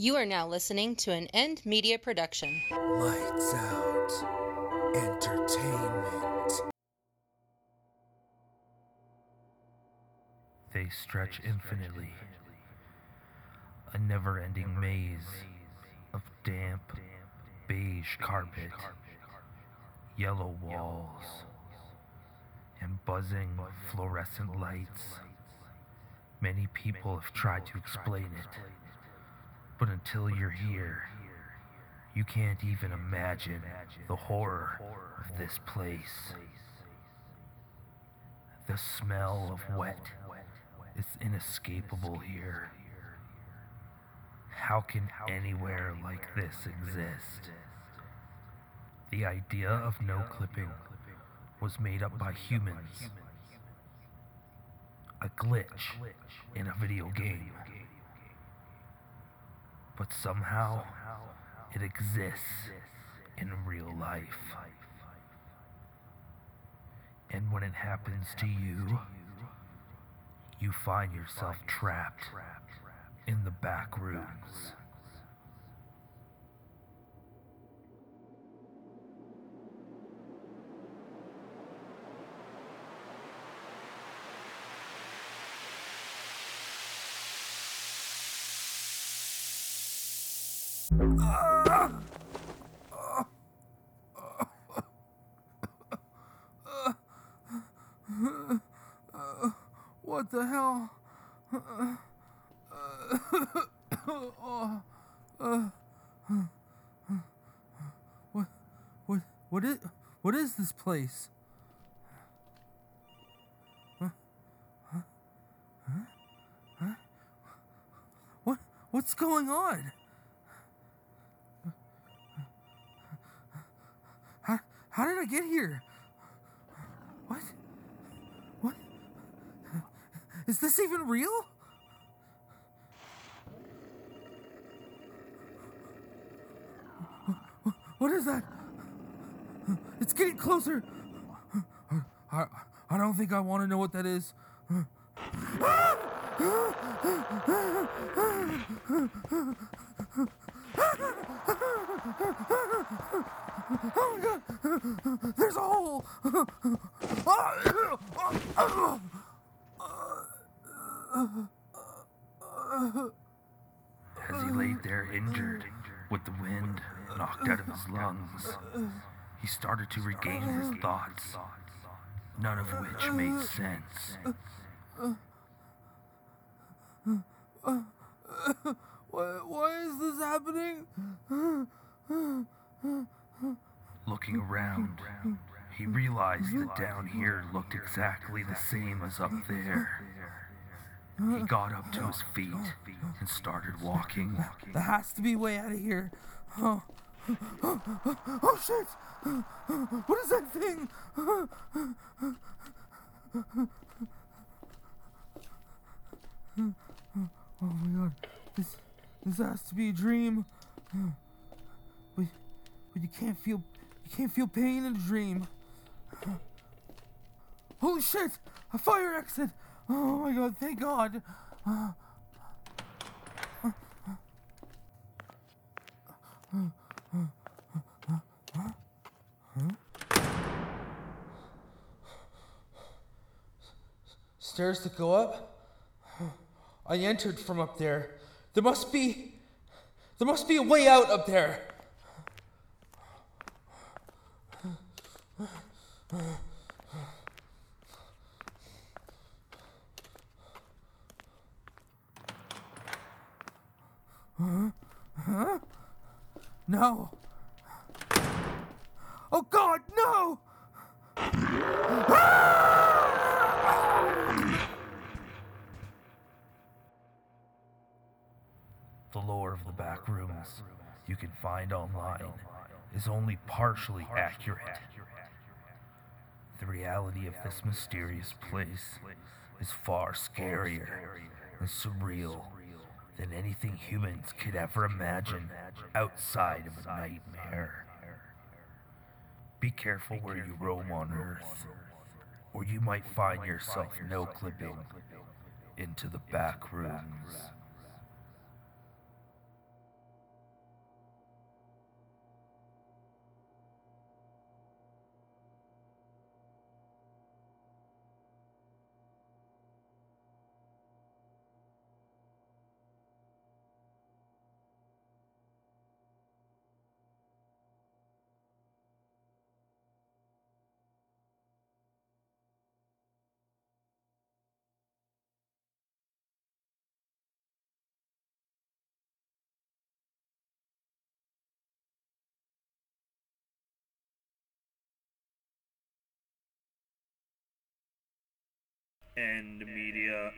You are now listening to an End Media production. Lights out. Entertainment. They stretch infinitely. A never ending maze of damp, beige carpet, yellow walls, and buzzing fluorescent lights. Many people have tried to explain it, but until you're here, you can't even imagine the horror of this place. The smell of wet is inescapable here. How can anywhere like this exist? The idea of no clipping was made up by humans. A glitch in a video game. But somehow it exists in real life. And when it happens to you, you find yourself trapped in the back rooms. What the hell? What, what, what is, what is this place? Huh? Huh? Huh? What, what's going on? How, did I get here? What? What? Is this even real? What is that? It's getting closer. I, I don't think I want to know what that is. Oh my god! There's a hole! As he laid there injured, with the wind knocked out of his lungs, he started to regain his thoughts, none of which made sense. Why, why is this happening? Looking around, he realized that down here looked exactly the same as up there. He got up to his feet and started walking. There has to be a way out of here. Oh, oh shit! What is that thing? Oh my god, this this has to be a dream. But but you can't feel can't feel pain in a dream. Holy shit! A fire exit! Oh my god, thank god! Stairs that go up? I entered from up there. There must be. There must be a way out up there. Huh? Huh? No. Oh God, no! The lore of the back rooms you can find online is only partially accurate. The reality of this mysterious place is far scarier and surreal than anything humans could ever imagine outside of a nightmare. Be careful where you roam on Earth, or you might find yourself no clipping into the back rooms. End Media.